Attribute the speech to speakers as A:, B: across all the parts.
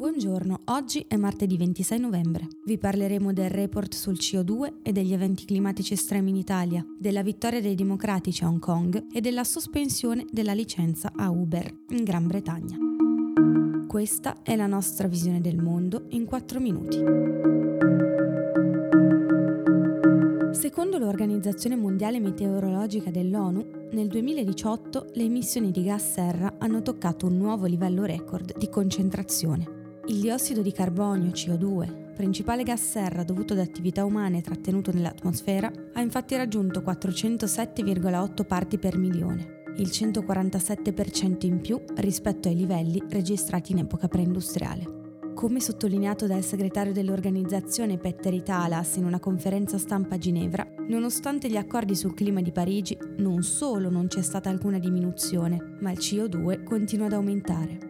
A: Buongiorno, oggi è martedì 26 novembre. Vi parleremo del report sul CO2 e degli eventi climatici estremi in Italia, della vittoria dei democratici a Hong Kong e della sospensione della licenza a Uber in Gran Bretagna. Questa è la nostra visione del mondo in 4 minuti. Secondo l'Organizzazione Mondiale Meteorologica dell'ONU, nel 2018 le emissioni di gas serra hanno toccato un nuovo livello record di concentrazione. Il diossido di carbonio CO2, principale gas serra dovuto ad attività umane trattenuto nell'atmosfera, ha infatti raggiunto 407,8 parti per milione, il 147% in più rispetto ai livelli registrati in epoca preindustriale. Come sottolineato dal segretario dell'organizzazione Petter Italas in una conferenza stampa a Ginevra, nonostante gli accordi sul clima di Parigi, non solo non c'è stata alcuna diminuzione, ma il CO2 continua ad aumentare.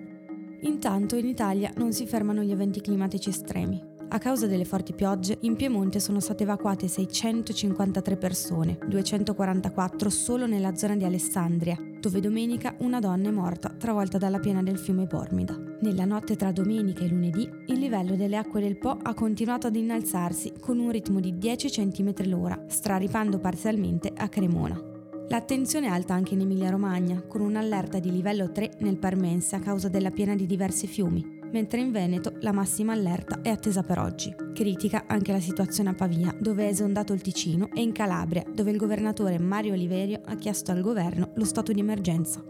A: Intanto in Italia non si fermano gli eventi climatici estremi. A causa delle forti piogge, in Piemonte sono state evacuate 653 persone, 244 solo nella zona di Alessandria, dove domenica una donna è morta travolta dalla piena del fiume Bormida. Nella notte tra domenica e lunedì, il livello delle acque del Po ha continuato ad innalzarsi con un ritmo di 10 cm l'ora, straripando parzialmente a Cremona. L'attenzione è alta anche in Emilia-Romagna, con un'allerta di livello 3 nel Parmense a causa della piena di diversi fiumi, mentre in Veneto la massima allerta è attesa per oggi. Critica anche la situazione a Pavia, dove è esondato il Ticino, e in Calabria, dove il governatore Mario Oliverio ha chiesto al governo lo stato di emergenza.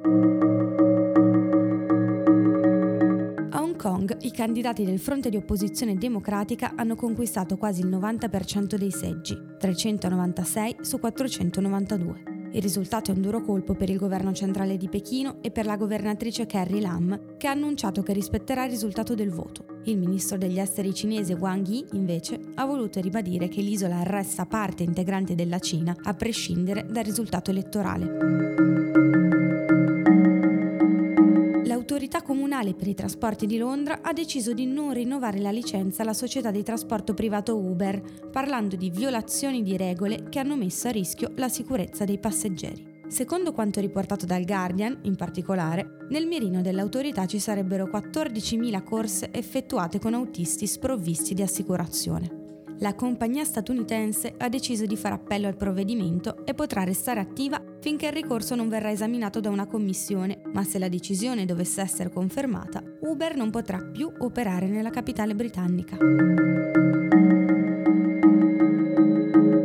A: A Hong Kong i candidati del fronte di opposizione democratica hanno conquistato quasi il 90% dei seggi, 396 su 492. Il risultato è un duro colpo per il governo centrale di Pechino e per la governatrice Carrie Lam, che ha annunciato che rispetterà il risultato del voto. Il ministro degli esteri cinese Wang Yi, invece, ha voluto ribadire che l'isola resta parte integrante della Cina, a prescindere dal risultato elettorale. L'autorità comunale per i trasporti di Londra ha deciso di non rinnovare la licenza alla società di trasporto privato Uber, parlando di violazioni di regole che hanno messo a rischio la sicurezza dei passeggeri. Secondo quanto riportato dal Guardian, in particolare, nel mirino dell'autorità ci sarebbero 14.000 corse effettuate con autisti sprovvisti di assicurazione la compagnia statunitense ha deciso di fare appello al provvedimento e potrà restare attiva finché il ricorso non verrà esaminato da una commissione, ma se la decisione dovesse essere confermata, Uber non potrà più operare nella capitale britannica.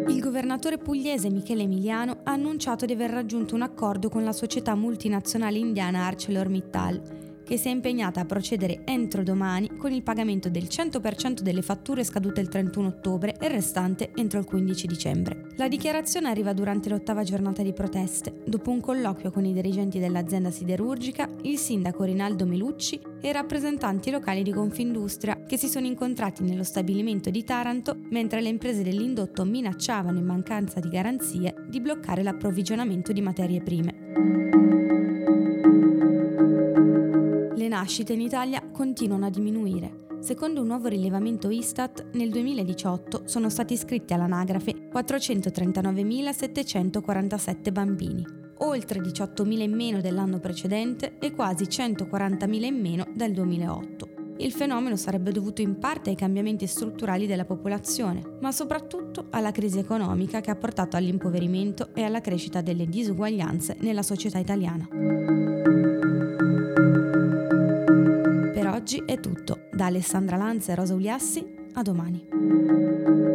A: Il governatore pugliese Michele Emiliano ha annunciato di aver raggiunto un accordo con la società multinazionale indiana ArcelorMittal che si è impegnata a procedere entro domani con il pagamento del 100% delle fatture scadute il 31 ottobre e restante entro il 15 dicembre. La dichiarazione arriva durante l'ottava giornata di proteste, dopo un colloquio con i dirigenti dell'azienda siderurgica, il sindaco Rinaldo Melucci e rappresentanti locali di Confindustria che si sono incontrati nello stabilimento di Taranto mentre le imprese dell'indotto minacciavano in mancanza di garanzie di bloccare l'approvvigionamento di materie prime. Nascite in Italia continuano a diminuire. Secondo un nuovo rilevamento Istat, nel 2018 sono stati iscritti all'anagrafe 439.747 bambini, oltre 18.000 in meno dell'anno precedente e quasi 140.000 in meno dal 2008. Il fenomeno sarebbe dovuto in parte ai cambiamenti strutturali della popolazione, ma soprattutto alla crisi economica che ha portato all'impoverimento e alla crescita delle disuguaglianze nella società italiana. È tutto. Da Alessandra Lanza e Rosa Uliassi, a domani.